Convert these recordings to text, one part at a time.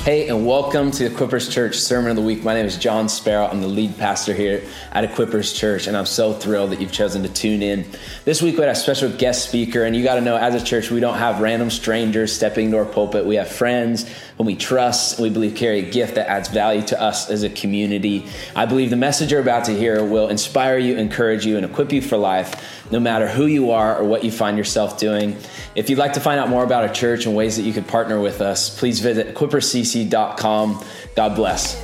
Hey, and welcome to Equippers Church Sermon of the Week. My name is John Sparrow. I'm the lead pastor here at Equippers Church, and I'm so thrilled that you've chosen to tune in. This week we had a special guest speaker, and you got to know as a church, we don't have random strangers stepping into our pulpit. We have friends whom we trust, and we believe carry a gift that adds value to us as a community. I believe the message you're about to hear will inspire you, encourage you, and equip you for life no matter who you are or what you find yourself doing. If you'd like to find out more about our church and ways that you could partner with us, please visit equippercc.com. God bless.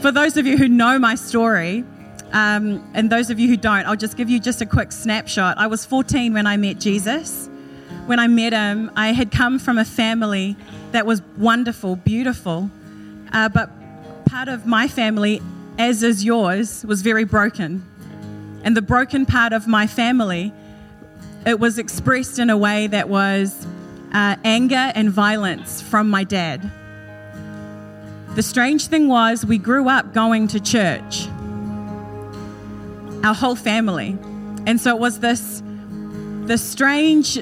For those of you who know my story, um, and those of you who don't, I'll just give you just a quick snapshot. I was 14 when I met Jesus. When I met him, I had come from a family that was wonderful, beautiful, uh, but part of my family, as is yours, was very broken. And the broken part of my family, it was expressed in a way that was uh, anger and violence from my dad. The strange thing was, we grew up going to church, our whole family. And so it was this, this strange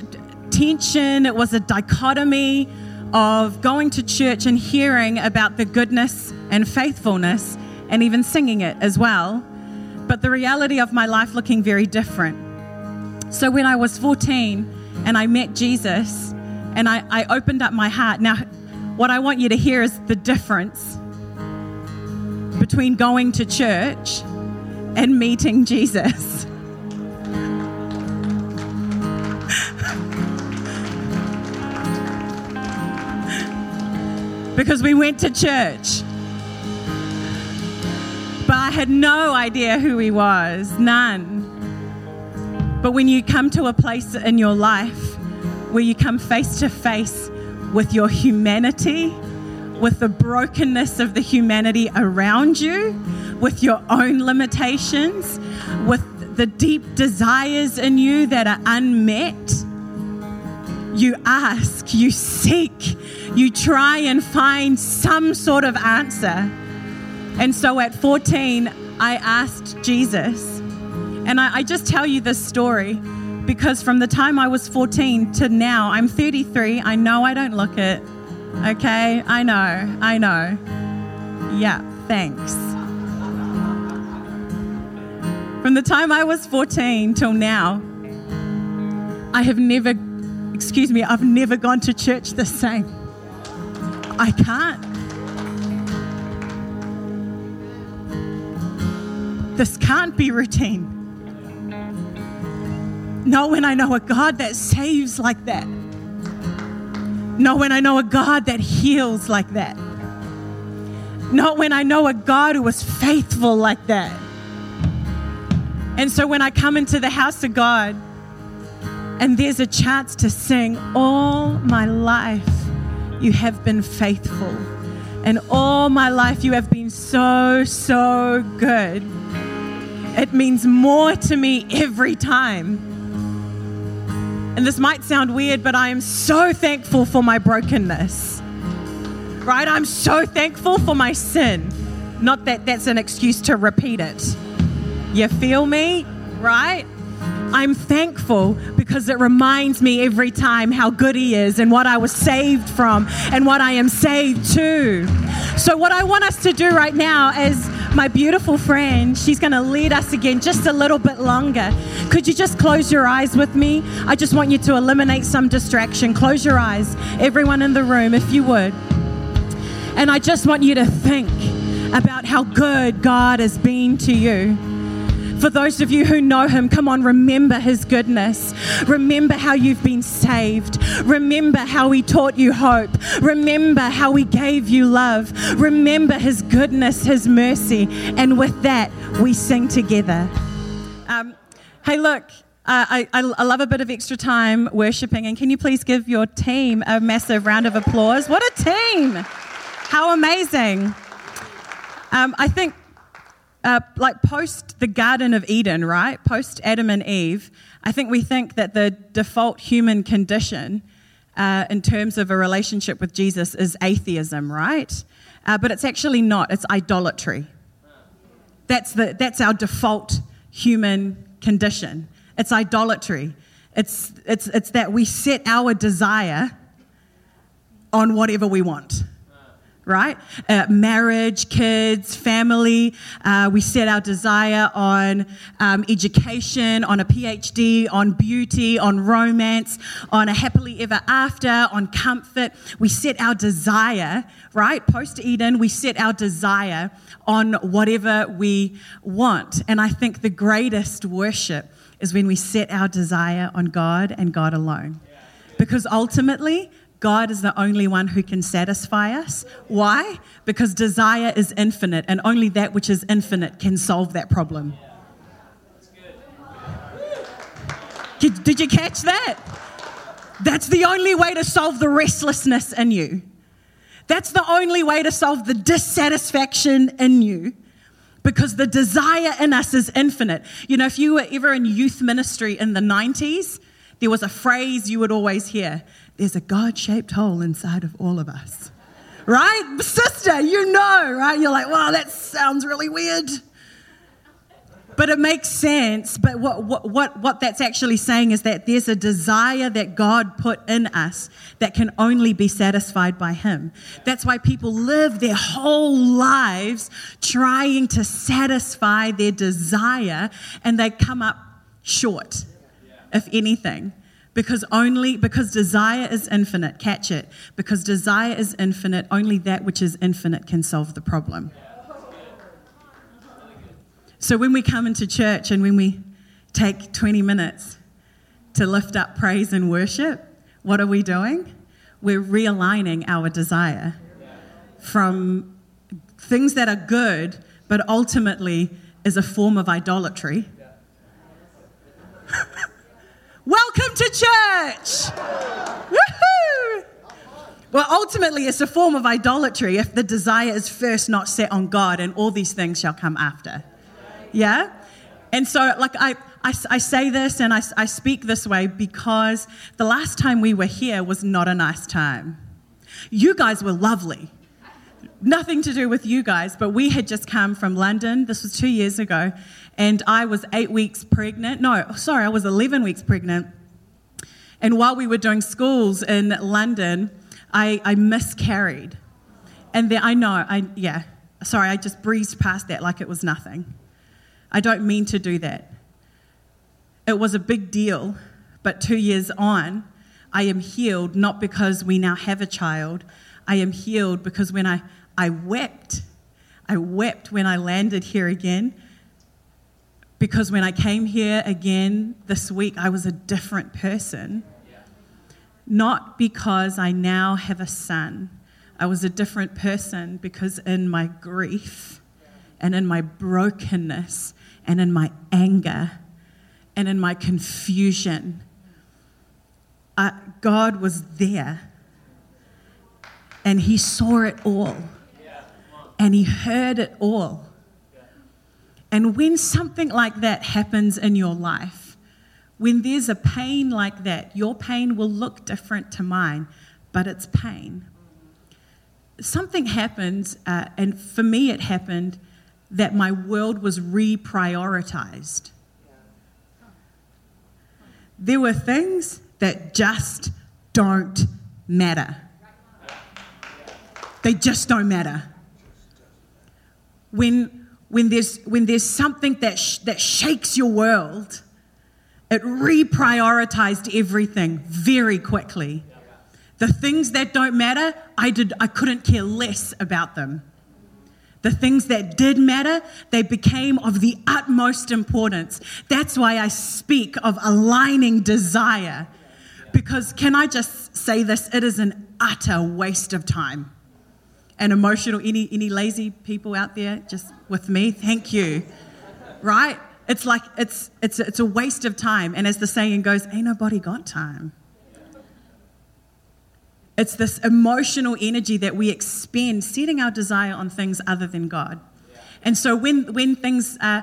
tension, it was a dichotomy of going to church and hearing about the goodness and faithfulness and even singing it as well but the reality of my life looking very different. So when I was 14 and I met Jesus and I, I opened up my heart, now what I want you to hear is the difference between going to church and meeting Jesus. Because we went to church but I had no idea who he was, none. But when you come to a place in your life where you come face to face with your humanity, with the brokenness of the humanity around you, with your own limitations, with the deep desires in you that are unmet, you ask, you seek, you try and find some sort of answer. And so at 14, I asked Jesus. And I, I, just tell you this story because from the time I was 14 to now, I'm 33. I know I don't look it. Okay? I know. I know. Yeah, thanks. From the time I was 14 till now, I have never, excuse me, I've never gone to church the same. I can't. This can't be routine. Not when I know a God that saves like that. Not when I know a God that heals like that. Not when I know a God who is faithful like that. And so when I come into the house of God and there's a chance to sing, All my life you have been faithful, and all my life you have been so, so good it means more to me every time. And this might sound weird, but I am so thankful for my brokenness. Right? I'm so thankful for my sin. Not that that's an excuse to repeat it. You feel me? Right? I'm thankful because it reminds me every time how good He is and what I was saved from and what I am saved to. So, what I want us to do right now is my beautiful friend, she's going to lead us again just a little bit longer. Could you just close your eyes with me? I just want you to eliminate some distraction. Close your eyes, everyone in the room, if you would. And I just want you to think about how good God has been to you. For those of you who know him, come on, remember his goodness. Remember how you've been saved. Remember how he taught you hope. Remember how he gave you love. Remember his goodness, his mercy. And with that, we sing together. Um, hey, look. Uh, I, I, love a bit of extra time worshiping, and can you please give your team a massive round of applause? What a team! How amazing! Um, I think uh, like post the Garden of Eden, right? Post Adam and Eve, I think we think that the default human condition uh, in terms of a relationship with Jesus is atheism, right? Uh, but it's actually not, it's idolatry. That's, the, that's our default human condition. It's idolatry. It's, it's, it's that we set our desire on whatever we want right? Uh, marriage, kids, family. Uh, we set our desire on um, education, on a PhD, on beauty, on romance, on a happily ever after, on comfort. We set our desire, right? Post Eden, we set our desire on whatever we want. And I think the greatest worship is when we set our desire on God and God alone. Because ultimately, God is the only one who can satisfy us. Why? Because desire is infinite, and only that which is infinite can solve that problem. Did you catch that? That's the only way to solve the restlessness in you. That's the only way to solve the dissatisfaction in you because the desire in us is infinite. You know, if you were ever in youth ministry in the 90s, there was a phrase you would always hear there's a God shaped hole inside of all of us. Right? Sister, you know, right? You're like, wow, that sounds really weird. But it makes sense. But what, what, what, what that's actually saying is that there's a desire that God put in us that can only be satisfied by Him. That's why people live their whole lives trying to satisfy their desire and they come up short, if anything because only because desire is infinite catch it. Because desire is infinite only that which is infinite can solve the problem. So when we come into church and when we take 20 minutes to lift up praise and worship what are we doing? We're realigning our desire from things that are good but ultimately is a form of idolatry Welcome to church. Woohoo! Well, ultimately, it's a form of idolatry if the desire is first not set on God, and all these things shall come after. Yeah? And so, like, I, I, I say this and I, I speak this way because the last time we were here was not a nice time. You guys were lovely. Nothing to do with you guys, but we had just come from London. This was two years ago and I was eight weeks pregnant. No, sorry, I was 11 weeks pregnant. And while we were doing schools in London, I, I miscarried. And then I know, I, yeah, sorry, I just breezed past that like it was nothing. I don't mean to do that. It was a big deal, but two years on, I am healed not because we now have a child. I am healed because when I, I wept, I wept when I landed here again because when I came here again this week, I was a different person. Not because I now have a son. I was a different person because in my grief and in my brokenness and in my anger and in my confusion, uh, God was there and He saw it all and He heard it all and when something like that happens in your life, when there's a pain like that, your pain will look different to mine, but it's pain. Something happens, uh, and for me, it happened that my world was reprioritized. There were things that just don't matter. They just don't matter. When when there's, when there's something that, sh- that shakes your world, it reprioritized everything very quickly. The things that don't matter, I, did, I couldn't care less about them. The things that did matter, they became of the utmost importance. That's why I speak of aligning desire. Because, can I just say this? It is an utter waste of time and emotional. Any, any lazy people out there just with me? Thank you. Right? It's like, it's, it's, it's a waste of time. And as the saying goes, ain't nobody got time. It's this emotional energy that we expend setting our desire on things other than God. And so when, when things, uh,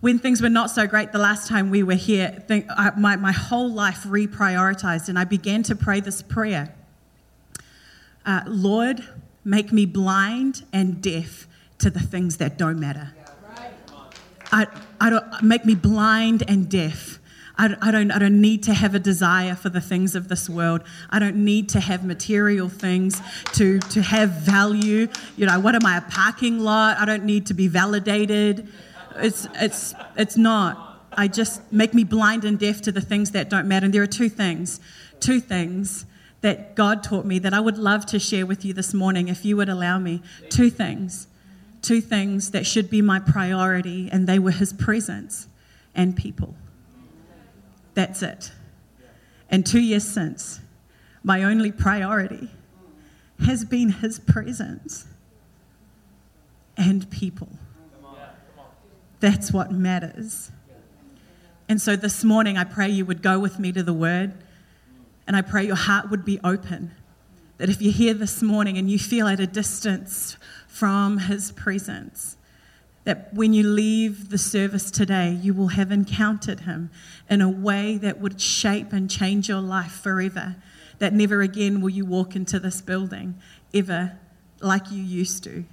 when things were not so great the last time we were here, think, uh, my, my whole life reprioritized and I began to pray this prayer uh, Lord, make me blind and deaf to the things that don't matter. I, I don't, make me blind and deaf. I, I, don't, I don't need to have a desire for the things of this world. I don't need to have material things to, to have value. You know, what am I, a parking lot? I don't need to be validated. It's, it's, it's not. I just make me blind and deaf to the things that don't matter. And there are two things, two things that God taught me that I would love to share with you this morning if you would allow me. Two things. Two things that should be my priority, and they were His presence and people. That's it. And two years since, my only priority has been His presence and people. That's what matters. And so this morning, I pray you would go with me to the Word, and I pray your heart would be open. That if you're here this morning and you feel at a distance from His presence, that when you leave the service today, you will have encountered him in a way that would shape and change your life forever. That never again will you walk into this building ever like you used to.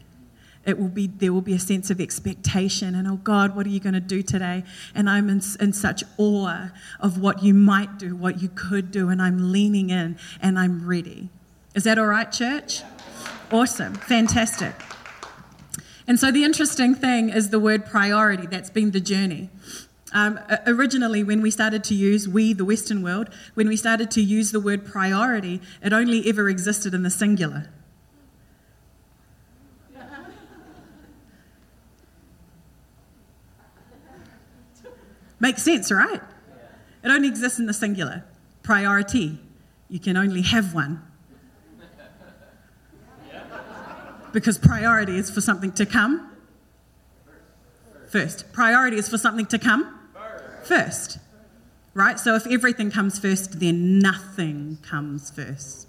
It will be, there will be a sense of expectation and, oh God, what are you going to do today? And I'm in, in such awe of what you might do, what you could do, and I'm leaning in and I'm ready. Is that all right, church? Awesome. Fantastic. And so the interesting thing is the word priority. That's been the journey. Um, originally, when we started to use, we, the Western world, when we started to use the word priority, it only ever existed in the singular. Makes sense, right? It only exists in the singular. Priority. You can only have one. because priority is for something to come first. Priority is for something to come first. Right? So if everything comes first, then nothing comes first.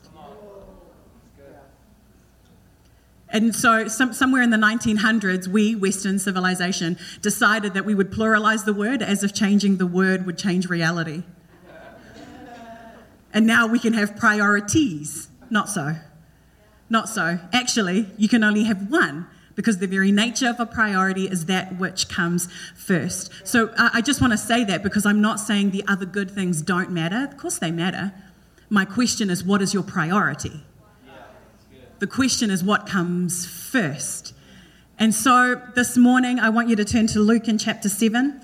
And so, some, somewhere in the 1900s, we, Western civilization, decided that we would pluralize the word as if changing the word would change reality. And now we can have priorities. Not so. Not so. Actually, you can only have one because the very nature of a priority is that which comes first. So uh, I just want to say that because I'm not saying the other good things don't matter. Of course, they matter. My question is, what is your priority? The question is, what comes first? And so this morning, I want you to turn to Luke in chapter 7.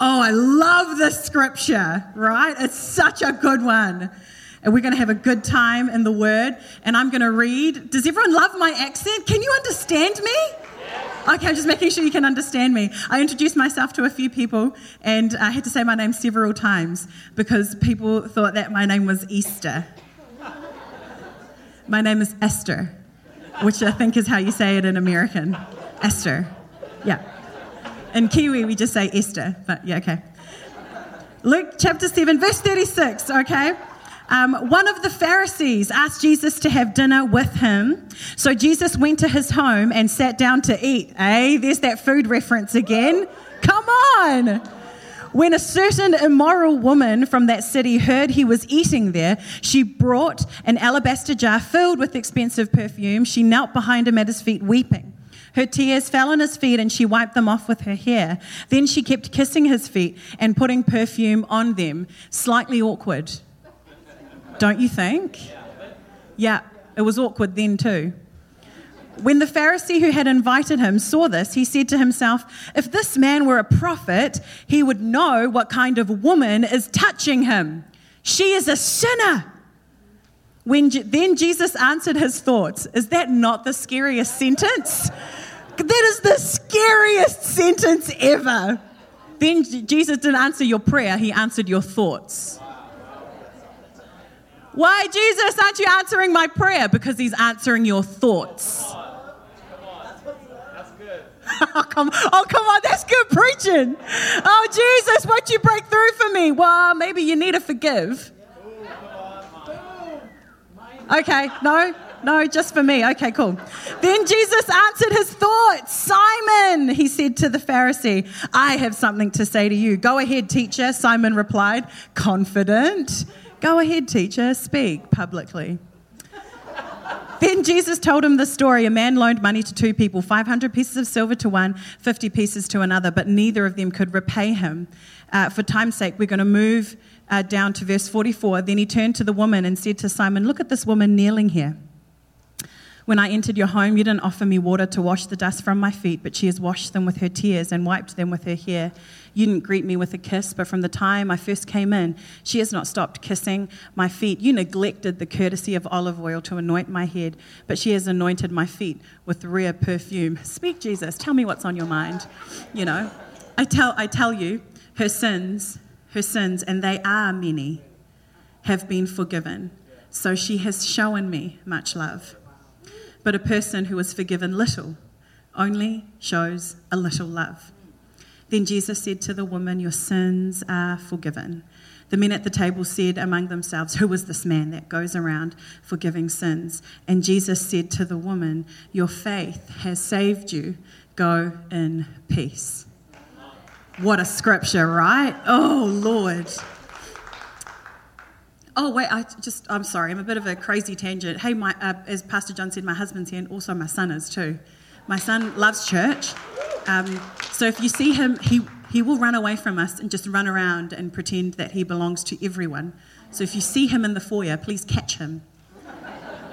Oh, I love this scripture, right? It's such a good one and we're going to have a good time in the Word. And I'm going to read. Does everyone love my accent? Can you understand me? Okay, I'm just making sure you can understand me. I introduced myself to a few people and I had to say my name several times because people thought that my name was Easter. My name is Esther, which I think is how you say it in American. Esther. Yeah. In Kiwi, we just say Esther, but yeah, okay. Luke chapter 7, verse 36, okay? Um, one of the Pharisees asked Jesus to have dinner with him. So Jesus went to his home and sat down to eat. Hey, there's that food reference again. Come on. When a certain immoral woman from that city heard he was eating there, she brought an alabaster jar filled with expensive perfume. She knelt behind him at his feet, weeping. Her tears fell on his feet and she wiped them off with her hair. Then she kept kissing his feet and putting perfume on them. Slightly awkward. Don't you think? Yeah, it was awkward then too. When the Pharisee who had invited him saw this, he said to himself, If this man were a prophet, he would know what kind of woman is touching him. She is a sinner. When, then Jesus answered his thoughts. Is that not the scariest sentence? That is the scariest sentence ever. Then Jesus didn't answer your prayer, he answered your thoughts. Why, Jesus, aren't you answering my prayer? Because he's answering your thoughts. Oh, come, oh, come on, that's good preaching. Oh, Jesus, won't you break through for me? Well, maybe you need to forgive. Okay, no, no, just for me. Okay, cool. Then Jesus answered his thoughts. Simon, he said to the Pharisee, I have something to say to you. Go ahead, teacher, Simon replied, confident Go ahead, teacher, speak publicly. Then Jesus told him the story. A man loaned money to two people 500 pieces of silver to one, 50 pieces to another, but neither of them could repay him. Uh, for time's sake, we're going to move uh, down to verse 44. Then he turned to the woman and said to Simon, Look at this woman kneeling here. When I entered your home, you didn't offer me water to wash the dust from my feet, but she has washed them with her tears and wiped them with her hair. You didn't greet me with a kiss, but from the time I first came in, she has not stopped kissing my feet. You neglected the courtesy of olive oil to anoint my head, but she has anointed my feet with rare perfume. Speak, Jesus. Tell me what's on your mind. You know, I tell, I tell you, her sins, her sins, and they are many, have been forgiven. So she has shown me much love. But a person who is forgiven little only shows a little love. Then Jesus said to the woman, Your sins are forgiven. The men at the table said among themselves, Who is this man that goes around forgiving sins? And Jesus said to the woman, Your faith has saved you. Go in peace. What a scripture, right? Oh, Lord. Oh wait, I just I'm sorry, I'm a bit of a crazy tangent. Hey, my uh, as Pastor John said, my husband's here, and also my son is too. My son loves church, um, so if you see him, he he will run away from us and just run around and pretend that he belongs to everyone. So if you see him in the foyer, please catch him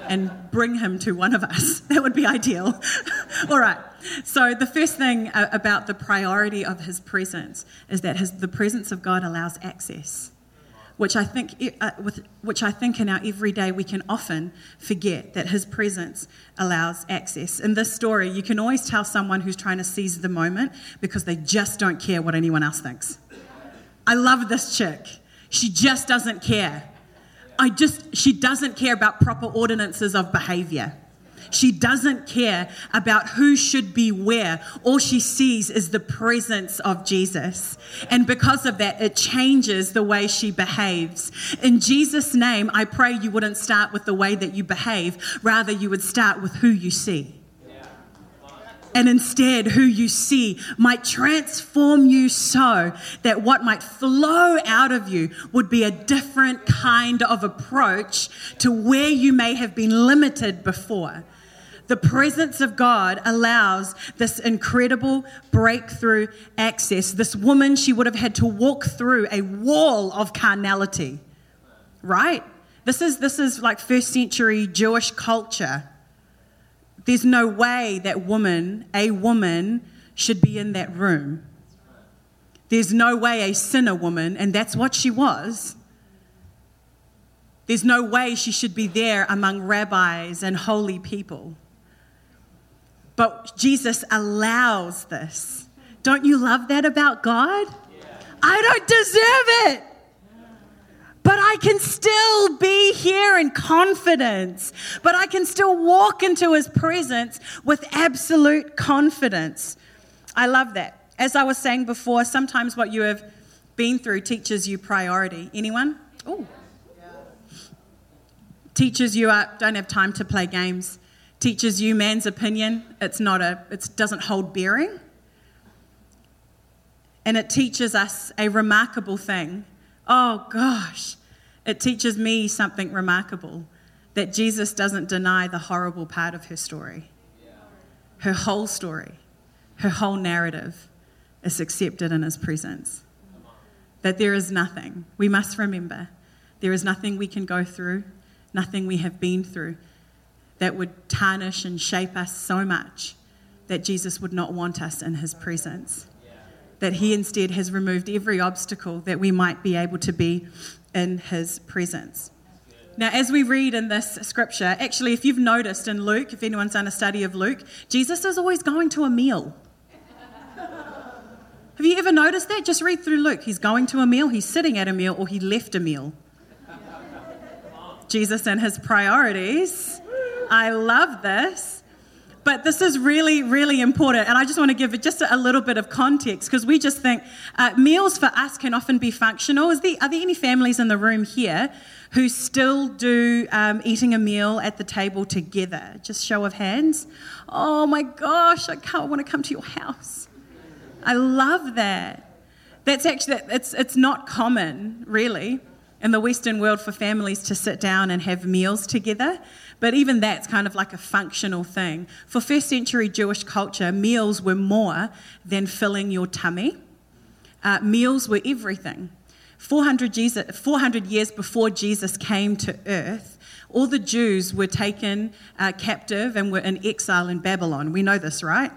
and bring him to one of us. That would be ideal. All right. So the first thing uh, about the priority of his presence is that his, the presence of God allows access which I think, uh, with, which I think in our everyday we can often forget that His presence allows access. In this story, you can always tell someone who's trying to seize the moment because they just don't care what anyone else thinks. I love this chick. She just doesn't care. I just, she doesn't care about proper ordinances of behavior. She doesn't care about who should be where. All she sees is the presence of Jesus. And because of that, it changes the way she behaves. In Jesus' name, I pray you wouldn't start with the way that you behave, rather, you would start with who you see and instead who you see might transform you so that what might flow out of you would be a different kind of approach to where you may have been limited before. The presence of God allows this incredible breakthrough access. This woman, she would have had to walk through a wall of carnality, right? This is, this is like first century Jewish culture. There's no way that woman, a woman, should be in that room. There's no way a sinner woman, and that's what she was. There's no way she should be there among rabbis and holy people. But Jesus allows this. Don't you love that about God? I don't deserve it. But I can still be here in confidence. But I can still walk into his presence with absolute confidence. I love that. As I was saying before, sometimes what you have been through teaches you priority. Anyone? Oh. Teaches you uh, don't have time to play games teaches you man's opinion. It's not a, it doesn't hold bearing. And it teaches us a remarkable thing. Oh gosh, it teaches me something remarkable that Jesus doesn't deny the horrible part of her story. Her whole story, her whole narrative is accepted in his presence. That there is nothing, we must remember, there is nothing we can go through, nothing we have been through that would tarnish and shape us so much that Jesus would not want us in his presence. That he instead has removed every obstacle that we might be able to be in his presence. Now, as we read in this scripture, actually, if you've noticed in Luke, if anyone's done a study of Luke, Jesus is always going to a meal. Have you ever noticed that? Just read through Luke. He's going to a meal, he's sitting at a meal, or he left a meal. Jesus and his priorities I love this. But this is really, really important. And I just want to give it just a little bit of context because we just think uh, meals for us can often be functional. Is there, are there any families in the room here who still do um, eating a meal at the table together? Just show of hands. Oh my gosh, I can't want to come to your house. I love that. That's actually, it's, it's not common, really. in the Western world for families to sit down and have meals together. But even that's kind of like a functional thing. For first century Jewish culture, meals were more than filling your tummy, uh, meals were everything. 400, Jesus, 400 years before Jesus came to earth, all the Jews were taken uh, captive and were in exile in Babylon. We know this, right?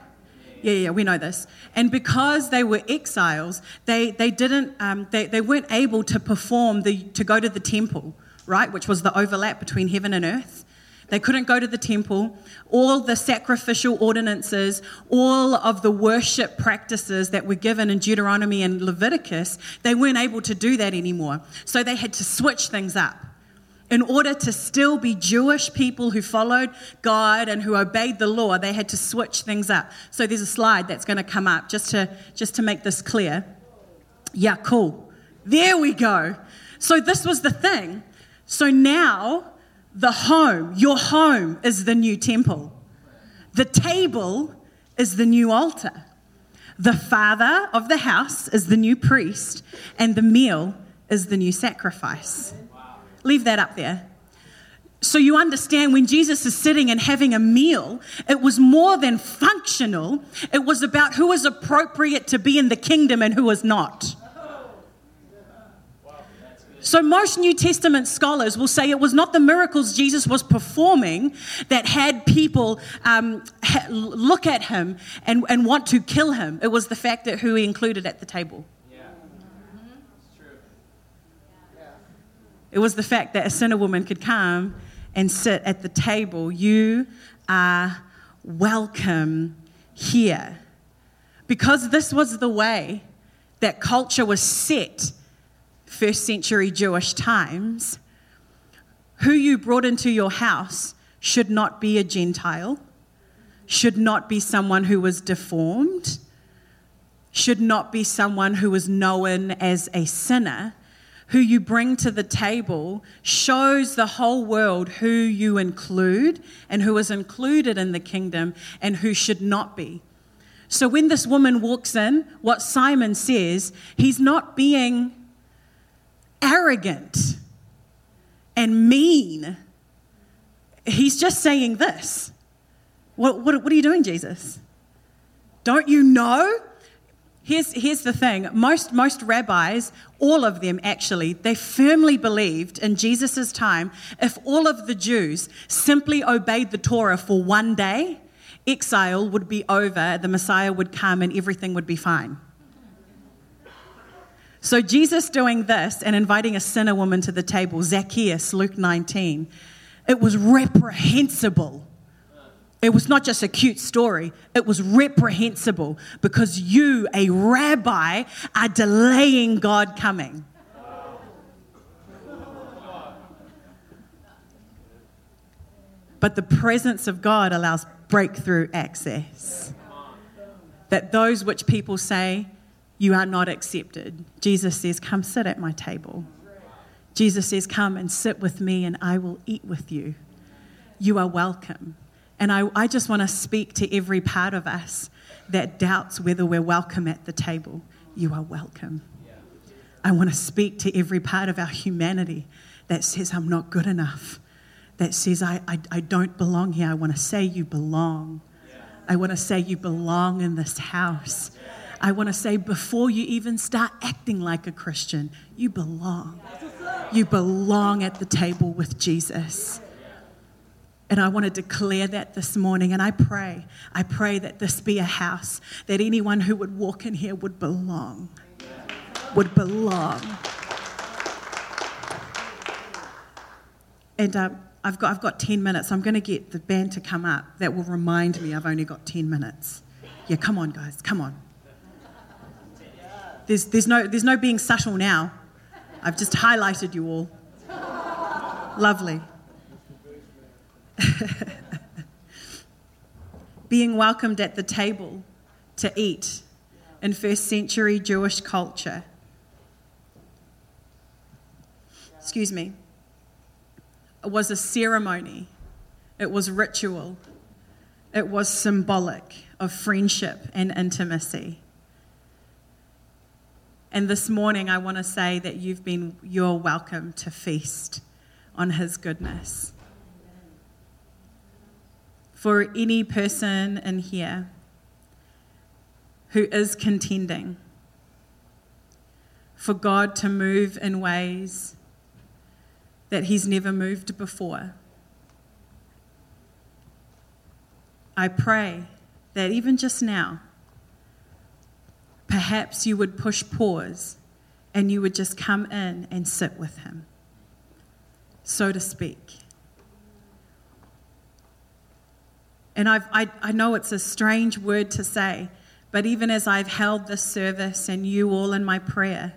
Yeah, yeah, we know this. And because they were exiles, they, they didn't, um, they, they weren't able to perform the, to go to the temple, right? Which was the overlap between heaven and earth. They couldn't go to the temple. All the sacrificial ordinances, all of the worship practices that were given in Deuteronomy and Leviticus, they weren't able to do that anymore. So they had to switch things up. In order to still be Jewish people who followed God and who obeyed the law, they had to switch things up. So there's a slide that's going to come up just to, just to make this clear. Yeah, cool. There we go. So this was the thing. So now the home, your home, is the new temple. The table is the new altar. The father of the house is the new priest, and the meal is the new sacrifice. Leave that up there. So you understand when Jesus is sitting and having a meal, it was more than functional. It was about who was appropriate to be in the kingdom and who was not. So, most New Testament scholars will say it was not the miracles Jesus was performing that had people um, ha- look at him and, and want to kill him. It was the fact that who he included at the table. Yeah. It was the fact that a sinner woman could come and sit at the table. You are welcome here. Because this was the way that culture was set first century Jewish times, who you brought into your house should not be a Gentile, should not be someone who was deformed, should not be someone who was known as a sinner. Who you bring to the table shows the whole world who you include and who is included in the kingdom and who should not be. So when this woman walks in, what Simon says, he's not being arrogant and mean. He's just saying this. What, what, what are you doing, Jesus? Don't you know? Here's, here's the thing most, most rabbis, all of them actually, they firmly believed in Jesus' time if all of the Jews simply obeyed the Torah for one day, exile would be over, the Messiah would come, and everything would be fine. So, Jesus doing this and inviting a sinner woman to the table, Zacchaeus, Luke 19, it was reprehensible. It was not just a cute story, it was reprehensible because you, a rabbi, are delaying God coming. But the presence of God allows breakthrough access. That those which people say, you are not accepted. Jesus says, Come sit at my table. Jesus says, Come and sit with me, and I will eat with you. You are welcome. And I, I just want to speak to every part of us that doubts whether we're welcome at the table. You are welcome. I want to speak to every part of our humanity that says, I'm not good enough, that says, I, I, I don't belong here. I want to say, You belong. I want to say, You belong in this house. I want to say before you even start acting like a Christian, you belong. You belong at the table with Jesus. And I want to declare that this morning. And I pray, I pray that this be a house that anyone who would walk in here would belong. Would belong. And uh, I've, got, I've got 10 minutes. I'm going to get the band to come up. That will remind me I've only got 10 minutes. Yeah, come on, guys, come on. There's, there's, no, there's no being subtle now. I've just highlighted you all. Lovely. being welcomed at the table to eat in first century Jewish culture. Excuse me. It was a ceremony, it was ritual, it was symbolic of friendship and intimacy. And this morning, I want to say that you've been, you're welcome to feast on His goodness. For any person in here who is contending for God to move in ways that He's never moved before, I pray that even just now, perhaps you would push pause and you would just come in and sit with Him, so to speak. And I've, I, I know it's a strange word to say, but even as I've held this service and you all in my prayer,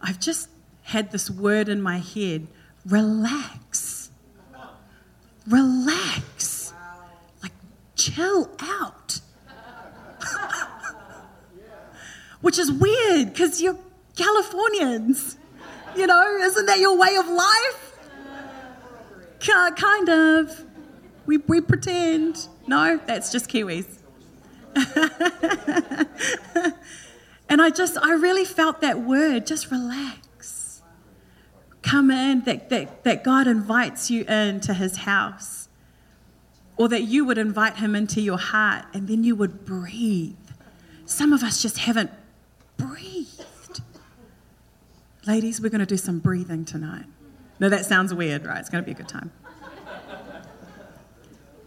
I've just had this word in my head relax. Relax. Like, chill out. Which is weird because you're Californians. You know, isn't that your way of life? Kind of. We, we pretend. No, that's just Kiwis. and I just, I really felt that word just relax. Come in, that, that, that God invites you into his house, or that you would invite him into your heart and then you would breathe. Some of us just haven't breathed. Ladies, we're going to do some breathing tonight. No, that sounds weird, right? It's going to be a good time.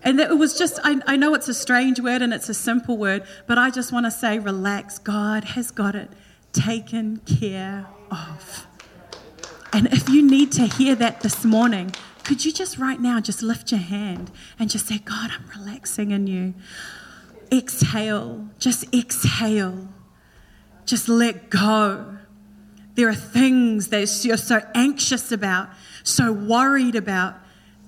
And it was just, I, I know it's a strange word and it's a simple word, but I just want to say, relax. God has got it taken care of. And if you need to hear that this morning, could you just right now just lift your hand and just say, God, I'm relaxing in you. Exhale, just exhale. Just let go. There are things that you're so anxious about, so worried about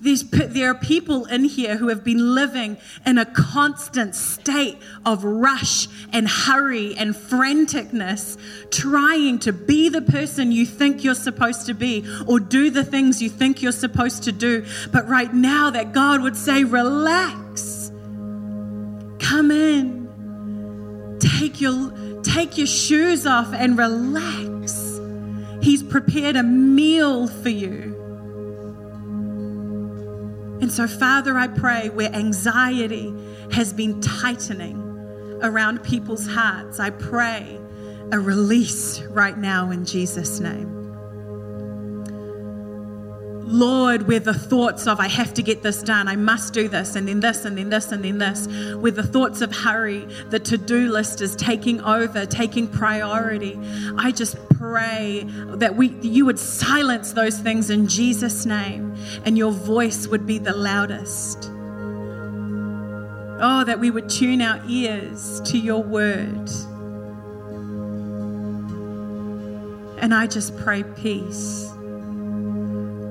there are people in here who have been living in a constant state of rush and hurry and franticness, trying to be the person you think you're supposed to be or do the things you think you're supposed to do. But right now, that God would say, relax, come in, take your, take your shoes off and relax. He's prepared a meal for you. And so, Father, I pray where anxiety has been tightening around people's hearts, I pray a release right now in Jesus' name. Lord, where the thoughts of, I have to get this done, I must do this, and then this, and then this, and then this, where the thoughts of hurry, the to do list is taking over, taking priority. I just pray that we, you would silence those things in Jesus' name, and your voice would be the loudest. Oh, that we would tune our ears to your word. And I just pray peace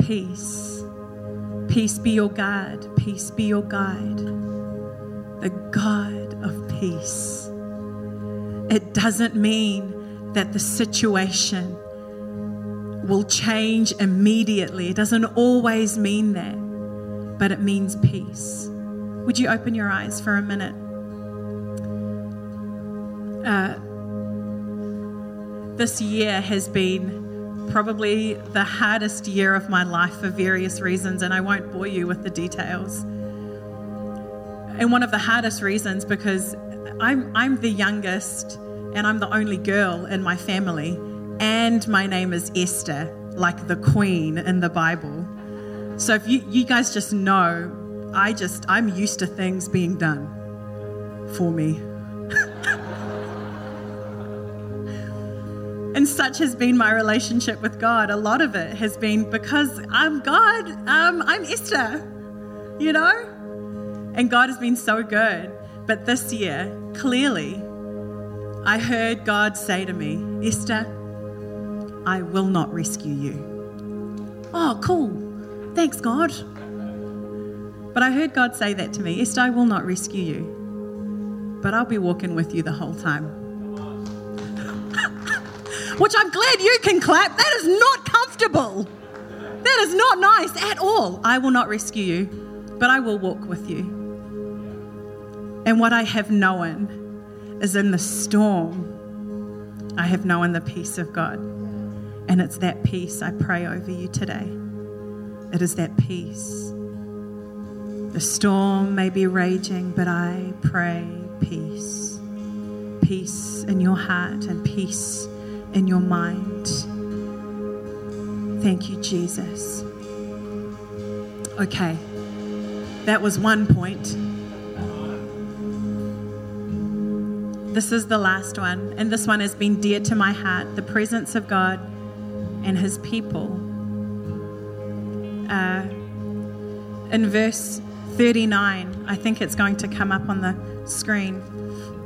peace. Peace be your guide. Peace be your guide. The God of peace. It doesn't mean that the situation will change immediately. It doesn't always mean that, but it means peace. Would you open your eyes for a minute? Uh, this year has been probably the hardest year of my life for various reasons, and I won't bore you with the details. And one of the hardest reasons because I'm, I'm the youngest and I'm the only girl in my family, and my name is Esther, like the queen in the Bible. So if you, you guys just know, I just, I'm used to things being done for me. And such has been my relationship with God. A lot of it has been because I'm God, um, I'm Esther, you know? And God has been so good. But this year, clearly, I heard God say to me, Esther, I will not rescue you. Oh, cool. Thanks, God. But I heard God say that to me Esther, I will not rescue you, but I'll be walking with you the whole time which I'm glad you can clap. That is not comfortable. That is not nice at all. I will not rescue you, but I will walk with you. And what I have known is in the storm, I have known the peace of God. And it's that peace I pray over you today. It is that peace. The storm may be raging, but I pray peace. Peace in your heart and peace in your mind. Thank you, Jesus. Okay, that was one point. This is the last one, and this one has been dear to my heart the presence of God and his people. Uh, in verse 39, I think it's going to come up on the screen.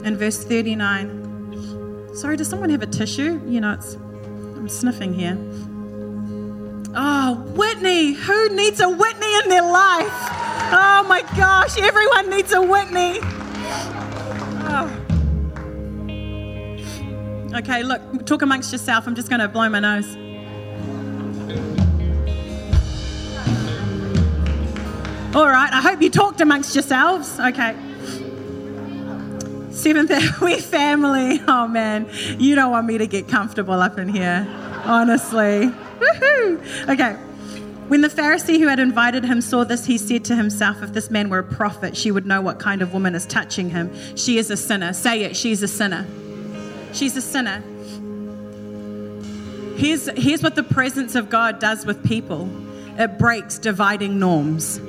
In verse 39, sorry, does someone have a tissue? You know, it's, I'm sniffing here. Oh, Whitney. Who needs a Whitney in their life? Oh my gosh, everyone needs a Whitney. Oh. Okay, look, talk amongst yourself. I'm just going to blow my nose. All right, I hope you talked amongst yourselves. Okay. Seventh we family. Oh man, you don't want me to get comfortable up in here, honestly. Woohoo! Okay. When the Pharisee who had invited him saw this, he said to himself, If this man were a prophet, she would know what kind of woman is touching him. She is a sinner. Say it, she's a sinner. She's a sinner. Here's, here's what the presence of God does with people it breaks dividing norms.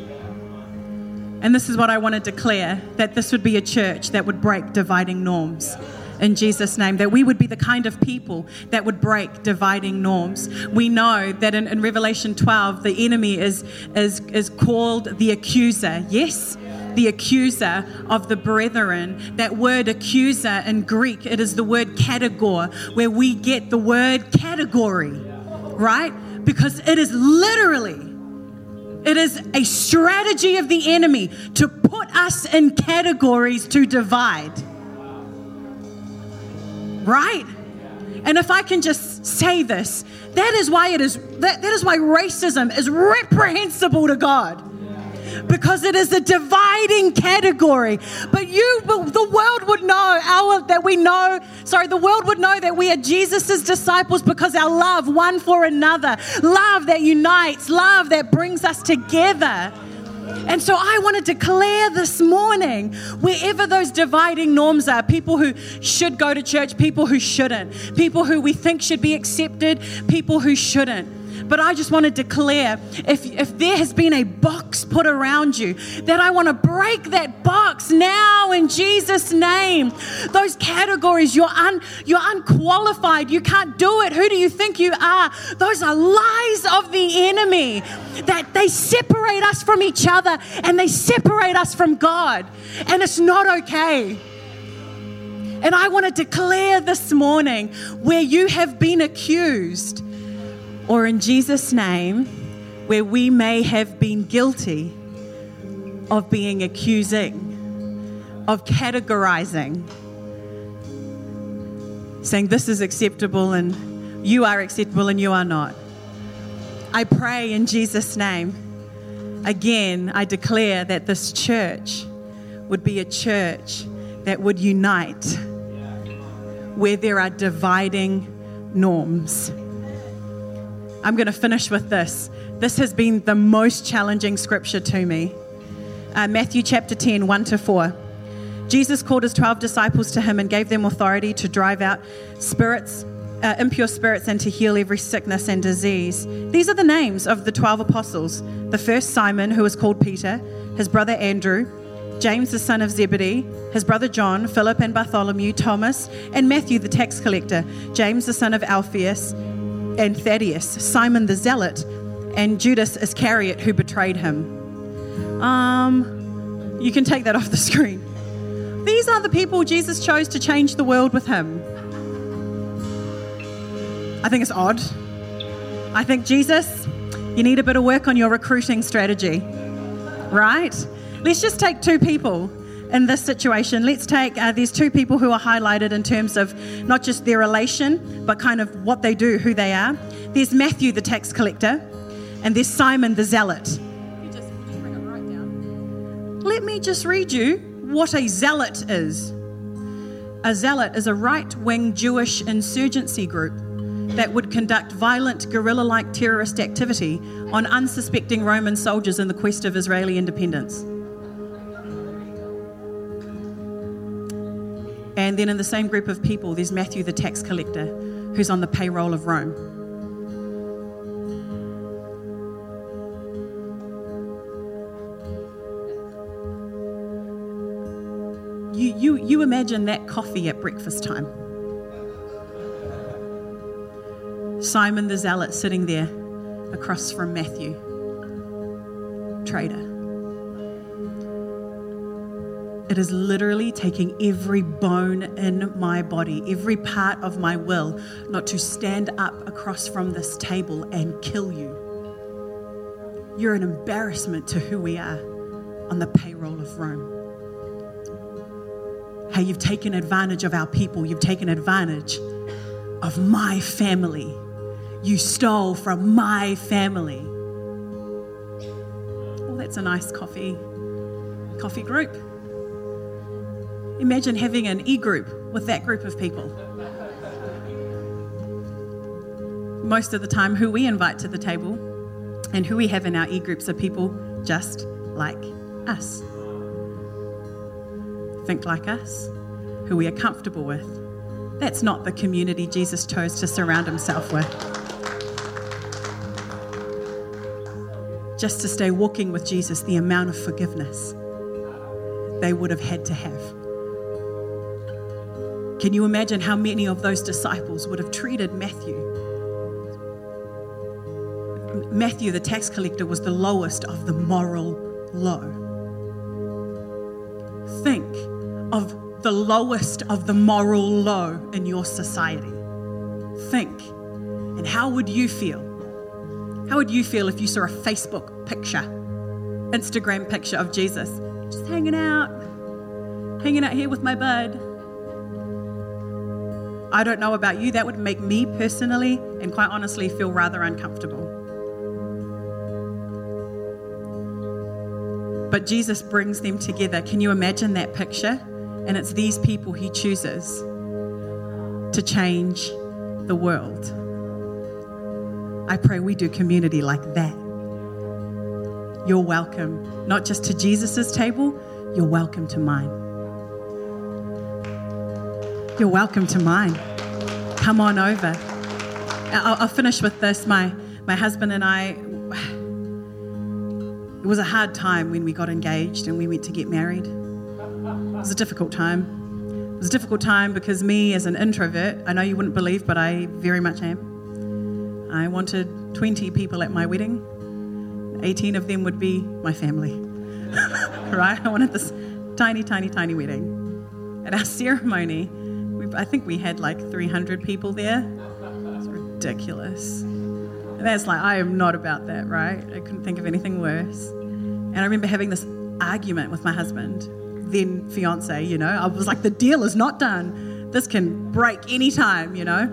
And this is what I want to declare that this would be a church that would break dividing norms in Jesus' name, that we would be the kind of people that would break dividing norms. We know that in, in, Revelation 12, the enemy is, is, is called the accuser. Yes? The accuser of the brethren. That word accuser in Greek, it is the word categor, where we get the word category, right? Because it is literally it is a strategy of the enemy to put us in categories to divide. Right? And if I can just say this, that is why it is that, that is why racism is reprehensible to God because it is a dividing category. But you, the world would know our, that we know, sorry, the world would know that we are Jesus' disciples because our love one for another, love that unites, love that brings us together. And so I want to declare this morning, wherever those dividing norms are, people who should go to church, people who shouldn't, people who we think should be accepted, people who shouldn't. But I just want to declare if, if there has been a box put around you, that I want to break that box now in Jesus' name. Those categories, you're, un, you're unqualified, you can't do it. Who do you think you are? Those are lies of the enemy that they separate us from each other and they separate us from God. And it's not okay. And I want to declare this morning where you have been accused or in Jesus' name, where we may have been guilty of being accusing, of categorizing, saying this is acceptable and you are acceptable and you are not. I pray in Jesus' name, again, I declare that this church would be a church that would unite where there are dividing norms. I'm going to finish with this. This has been the most challenging scripture to me. Uh, Matthew chapter 10, 1 to 4. Jesus called his 12 disciples to him and gave them authority to drive out spirits, uh, impure spirits, and to heal every sickness and disease. These are the names of the 12 apostles. The first, Simon, who was called Peter, his brother Andrew, James, the son of Zebedee, his brother John, Philip and Bartholomew, Thomas, and Matthew, the tax collector, James, the son of Alphaeus, and Thaddeus, Simon the Zealot, and Judas Iscariot who betrayed him. Um, you can take that off the screen. These are the people Jesus chose to change the world with him. I think it's odd. I think, Jesus, you need a bit of work on your recruiting strategy, right? Let's just take two people in this situation. Let's take uh, these two people who are highlighted in terms of not just their relation, but kind of what they do, who they are. There's Matthew, the tax collector, and there's Simon, the zealot. Let me just read you what a zealot is. A zealot is a right wing Jewish insurgency group that would conduct violent guerrilla like terrorist activity on unsuspecting Roman soldiers in the quest of Israeli independence. And then in the same group of people, there's Matthew the tax collector, who's on the payroll of Rome. You, you, you imagine that coffee at breakfast time. Simon the Zealot sitting there across from Matthew, trader. It is literally taking every bone in my body, every part of my will, not to stand up across from this table and kill you. You're an embarrassment to who we are on the payroll of Rome. How you've taken advantage of our people, you've taken advantage of my family. You stole from my family. Well, that's a nice coffee coffee group. Imagine having an e group with that group of people. Most of the time, who we invite to the table and who we have in our e groups are people just like us think like us, who we are comfortable with. That's not the community Jesus chose to surround himself with. Just to stay walking with Jesus, the amount of forgiveness they would have had to have. Can you imagine how many of those disciples would have treated Matthew? Matthew, the tax collector, was the lowest of the moral low. Think of the lowest of the moral low in your society. Think. And how would you feel? How would you feel if you saw a Facebook picture, Instagram picture of Jesus just hanging out, hanging out here with my bud? I don't know about you, that would make me personally and quite honestly feel rather uncomfortable. But Jesus brings them together. Can you imagine that picture? And it's these people he chooses to change the world. I pray we do community like that. You're welcome, not just to Jesus' table, you're welcome to mine. You're welcome to mine. Come on over. I'll, I'll finish with this. My, my husband and I, it was a hard time when we got engaged and we went to get married. It was a difficult time. It was a difficult time because me, as an introvert, I know you wouldn't believe, but I very much am. I wanted 20 people at my wedding. 18 of them would be my family. right? I wanted this tiny, tiny, tiny wedding. At our ceremony, I think we had like 300 people there. It's ridiculous. And that's like, I am not about that, right? I couldn't think of anything worse. And I remember having this argument with my husband then fiance, you know. I was like, the deal is not done. This can break any time, you know.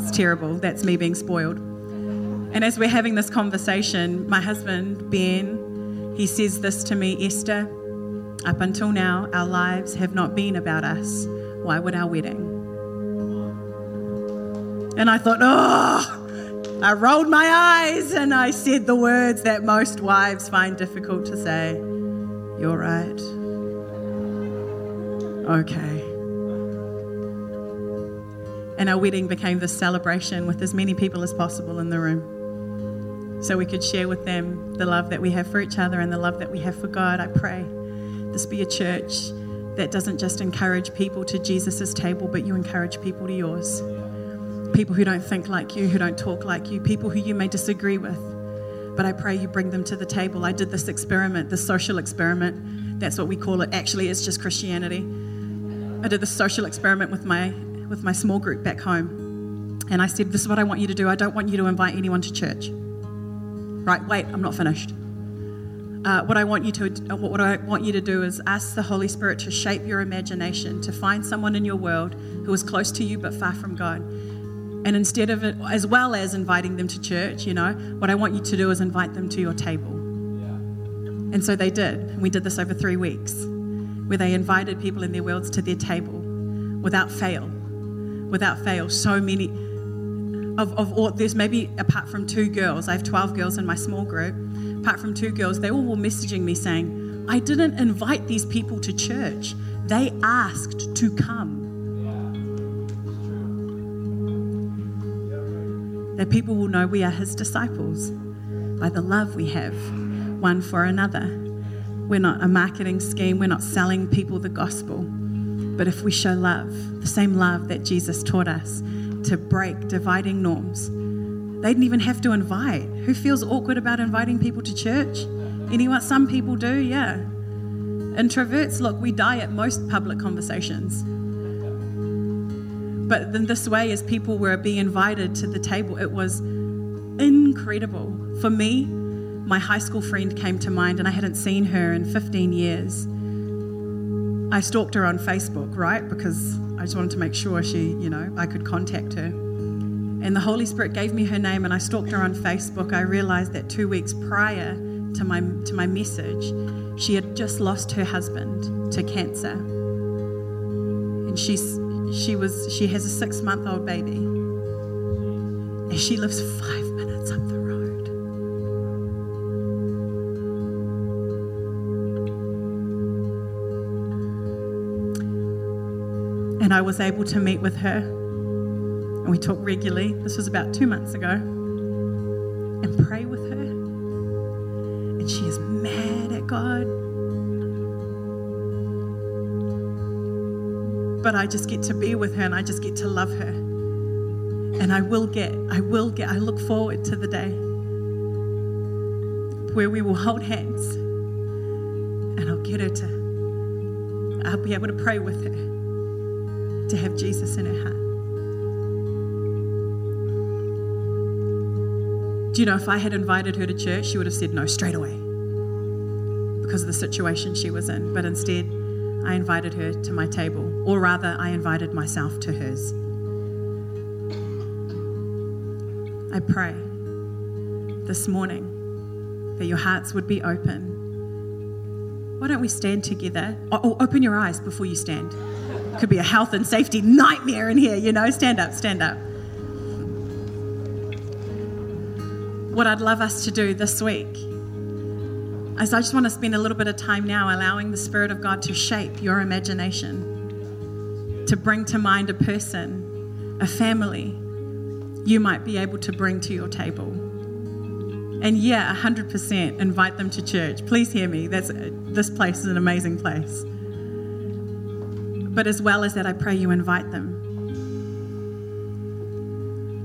It's terrible. That's me being spoiled. And as we're having this conversation, my husband, Ben, he says this to me Esther, up until now, our lives have not been about us. Why would our wedding? And I thought, oh, I rolled my eyes and I said the words that most wives find difficult to say. You're right. Okay. And our wedding became this celebration with as many people as possible in the room. So we could share with them the love that we have for each other and the love that we have for God. I pray this be a church that doesn't just encourage people to Jesus' table, but you encourage people to yours. People who don't think like you, who don't talk like you, people who you may disagree with. But I pray you bring them to the table. I did this experiment, this social experiment. That's what we call it. Actually, it's just Christianity I did this social experiment with my with my small group back home, and I said, "This is what I want you to do. I don't want you to invite anyone to church." Right? Wait, I'm not finished. Uh, what I want you to what I want you to do is ask the Holy Spirit to shape your imagination to find someone in your world who is close to you but far from God. And instead of it, as well as inviting them to church, you know, what I want you to do is invite them to your table. And so they did. We did this over three weeks where they invited people in their worlds to their table without fail. Without fail. So many of, of all, there's maybe apart from two girls, I have 12 girls in my small group. Apart from two girls, they all were messaging me saying, I didn't invite these people to church. They asked to come. That people will know we are his disciples by the love we have one for another. We're not a marketing scheme, we're not selling people the gospel. But if we show love, the same love that Jesus taught us to break dividing norms, they didn't even have to invite. Who feels awkward about inviting people to church? Anyone? Some people do, yeah. Introverts, look, we die at most public conversations. But in this way, as people were being invited to the table, it was incredible. For me, my high school friend came to mind, and I hadn't seen her in 15 years. I stalked her on Facebook, right? Because I just wanted to make sure she, you know, I could contact her. And the Holy Spirit gave me her name, and I stalked her on Facebook. I realized that two weeks prior to my to my message, she had just lost her husband to cancer, and she's she was she has a six month old baby, and she lives five minutes up the road. and I was able to meet with her. And we talk regularly. This was about two months ago. And pray with her. And she is mad at God. But I just get to be with her and I just get to love her. And I will get, I will get, I look forward to the day where we will hold hands and I'll get her to, I'll be able to pray with her to have Jesus in her heart. Do you know if I had invited her to church, she would have said no straight away because of the situation she was in. But instead, I invited her to my table, or rather, I invited myself to hers. I pray this morning that your hearts would be open. Why don't we stand together? Oh, oh open your eyes before you stand. Could be a health and safety nightmare in here, you know. Stand up, stand up. What I'd love us to do this week is I just want to spend a little bit of time now allowing the Spirit of God to shape your imagination, to bring to mind a person, a family you might be able to bring to your table. And yeah, 100% invite them to church. Please hear me. That's, this place is an amazing place. But as well as that, I pray you invite them.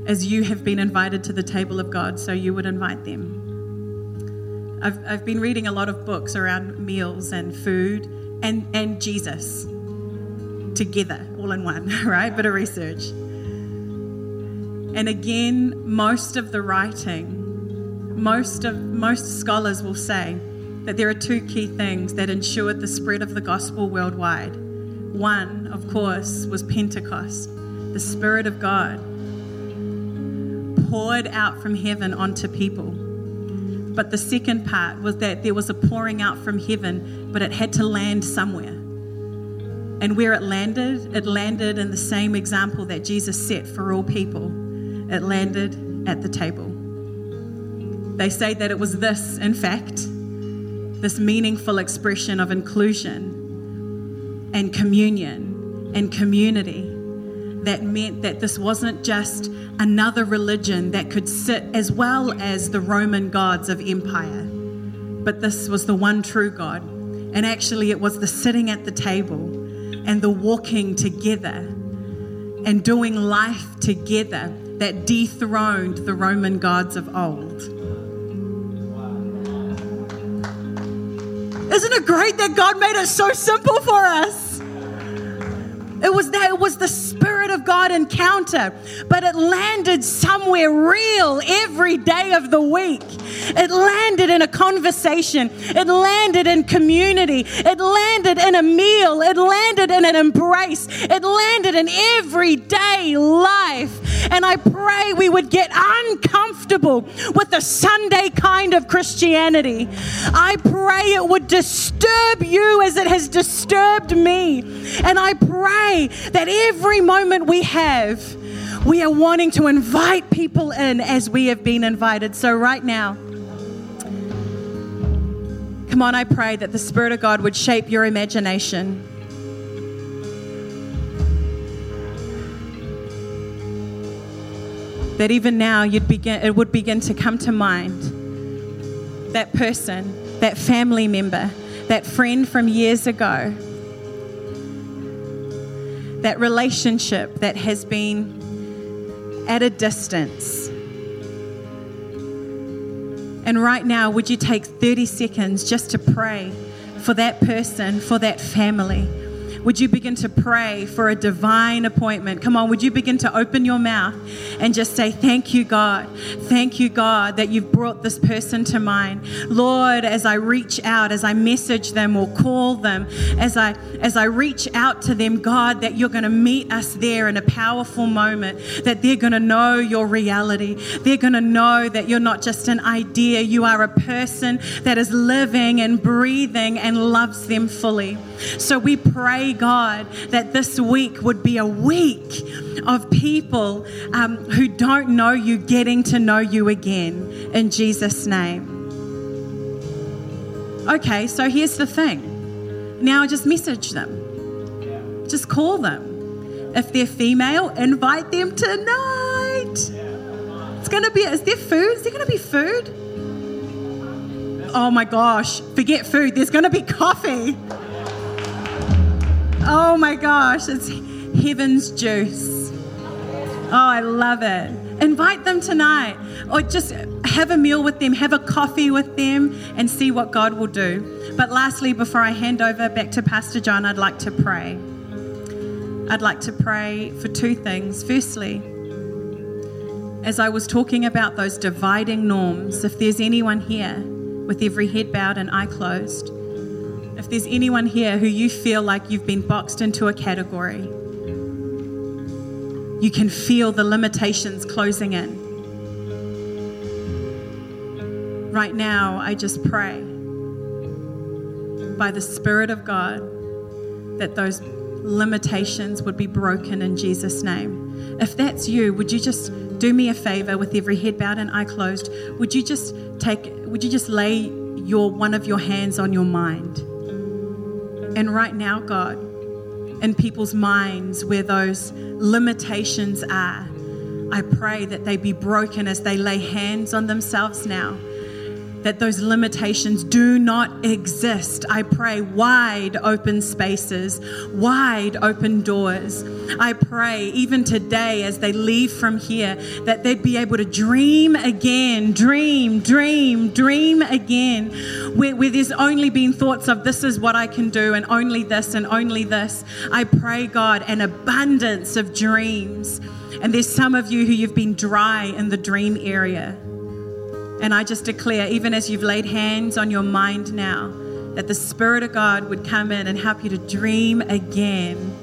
As you have been invited to the table of God, so you would invite them. I've, I've been reading a lot of books around meals and food and, and Jesus together, all in one, right? Bit of research. And again, most of the writing, most of most scholars will say that there are two key things that ensured the spread of the gospel worldwide. One, of course, was Pentecost. The Spirit of God poured out from heaven onto people. But the second part was that there was a pouring out from heaven, but it had to land somewhere. And where it landed, it landed in the same example that Jesus set for all people. It landed at the table. They say that it was this, in fact, this meaningful expression of inclusion and communion and community that meant that this wasn't just another religion that could sit as well as the Roman gods of empire, but this was the one true God. And actually, it was the sitting at the table and the walking together and doing life together that dethroned the Roman gods of old. Isn't it great that God made it so simple for us? It was that it was the of God encounter, but it landed somewhere real every day of the week. It landed in a conversation. It landed in community. It landed in a meal. It landed in an embrace. It landed in everyday life. And I pray we would get uncomfortable with the Sunday kind of Christianity. I pray it would disturb you as it has disturbed me. And I pray that every moment we have, we are wanting to invite people in as we have been invited. So, right now, come on, I pray that the Spirit of God would shape your imagination. That even now you'd begin, it would begin to come to mind that person, that family member, that friend from years ago, that relationship that has been at a distance. And right now, would you take 30 seconds just to pray for that person, for that family? Would you begin to pray for a divine appointment? Come on, would you begin to open your mouth and just say, Thank you, God. Thank you, God, that you've brought this person to mind. Lord, as I reach out, as I message them or call them, as I as I reach out to them, God, that you're going to meet us there in a powerful moment, that they're going to know your reality. They're going to know that you're not just an idea, you are a person that is living and breathing and loves them fully. So we pray, God, that this week would be a week of people um, who don't know you getting to know you again in Jesus' name. Okay, so here's the thing. Now just message them, just call them. If they're female, invite them tonight. It's gonna be, is there food? Is there gonna be food? Oh my gosh, forget food, there's gonna be coffee. Oh my gosh, it's heaven's juice. Oh, I love it. Invite them tonight, or just have a meal with them, have a coffee with them, and see what God will do. But lastly, before I hand over back to Pastor John, I'd like to pray. I'd like to pray for two things. Firstly, as I was talking about those dividing norms, if there's anyone here with every head bowed and eye closed, if there's anyone here who you feel like you've been boxed into a category, you can feel the limitations closing in. Right now, I just pray by the Spirit of God that those limitations would be broken in Jesus' name. If that's you, would you just do me a favor with every head bowed and eye closed? Would you just take, would you just lay your one of your hands on your mind? And right now, God, in people's minds where those limitations are, I pray that they be broken as they lay hands on themselves now that those limitations do not exist. I pray wide open spaces, wide open doors. I pray even today as they leave from here that they'd be able to dream again, dream, dream, dream again, where, where there's only been thoughts of this is what I can do and only this and only this. I pray, God, an abundance of dreams. And there's some of you who you've been dry in the dream area. And I just declare, even as you've laid hands on your mind now, that the Spirit of God would come in and help you to dream again.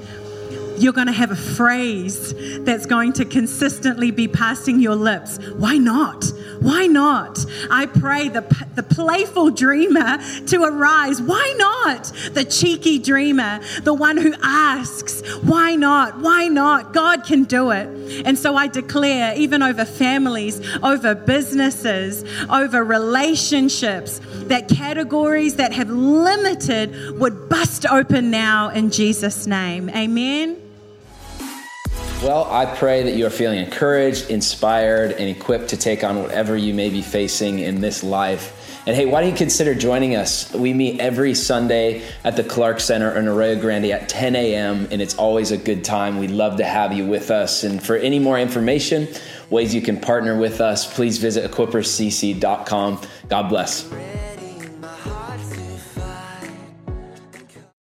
You're going to have a phrase that's going to consistently be passing your lips. Why not? Why not? I pray the, the playful dreamer to arise. Why not? The cheeky dreamer, the one who asks, why not? Why not? God can do it. And so I declare, even over families, over businesses, over relationships, that categories that have limited would bust open now in Jesus' name. Amen. Well, I pray that you are feeling encouraged, inspired, and equipped to take on whatever you may be facing in this life. And hey, why don't you consider joining us? We meet every Sunday at the Clark Center in Arroyo Grande at 10 a.m., and it's always a good time. We'd love to have you with us. And for any more information, ways you can partner with us, please visit equipperscc.com. God bless.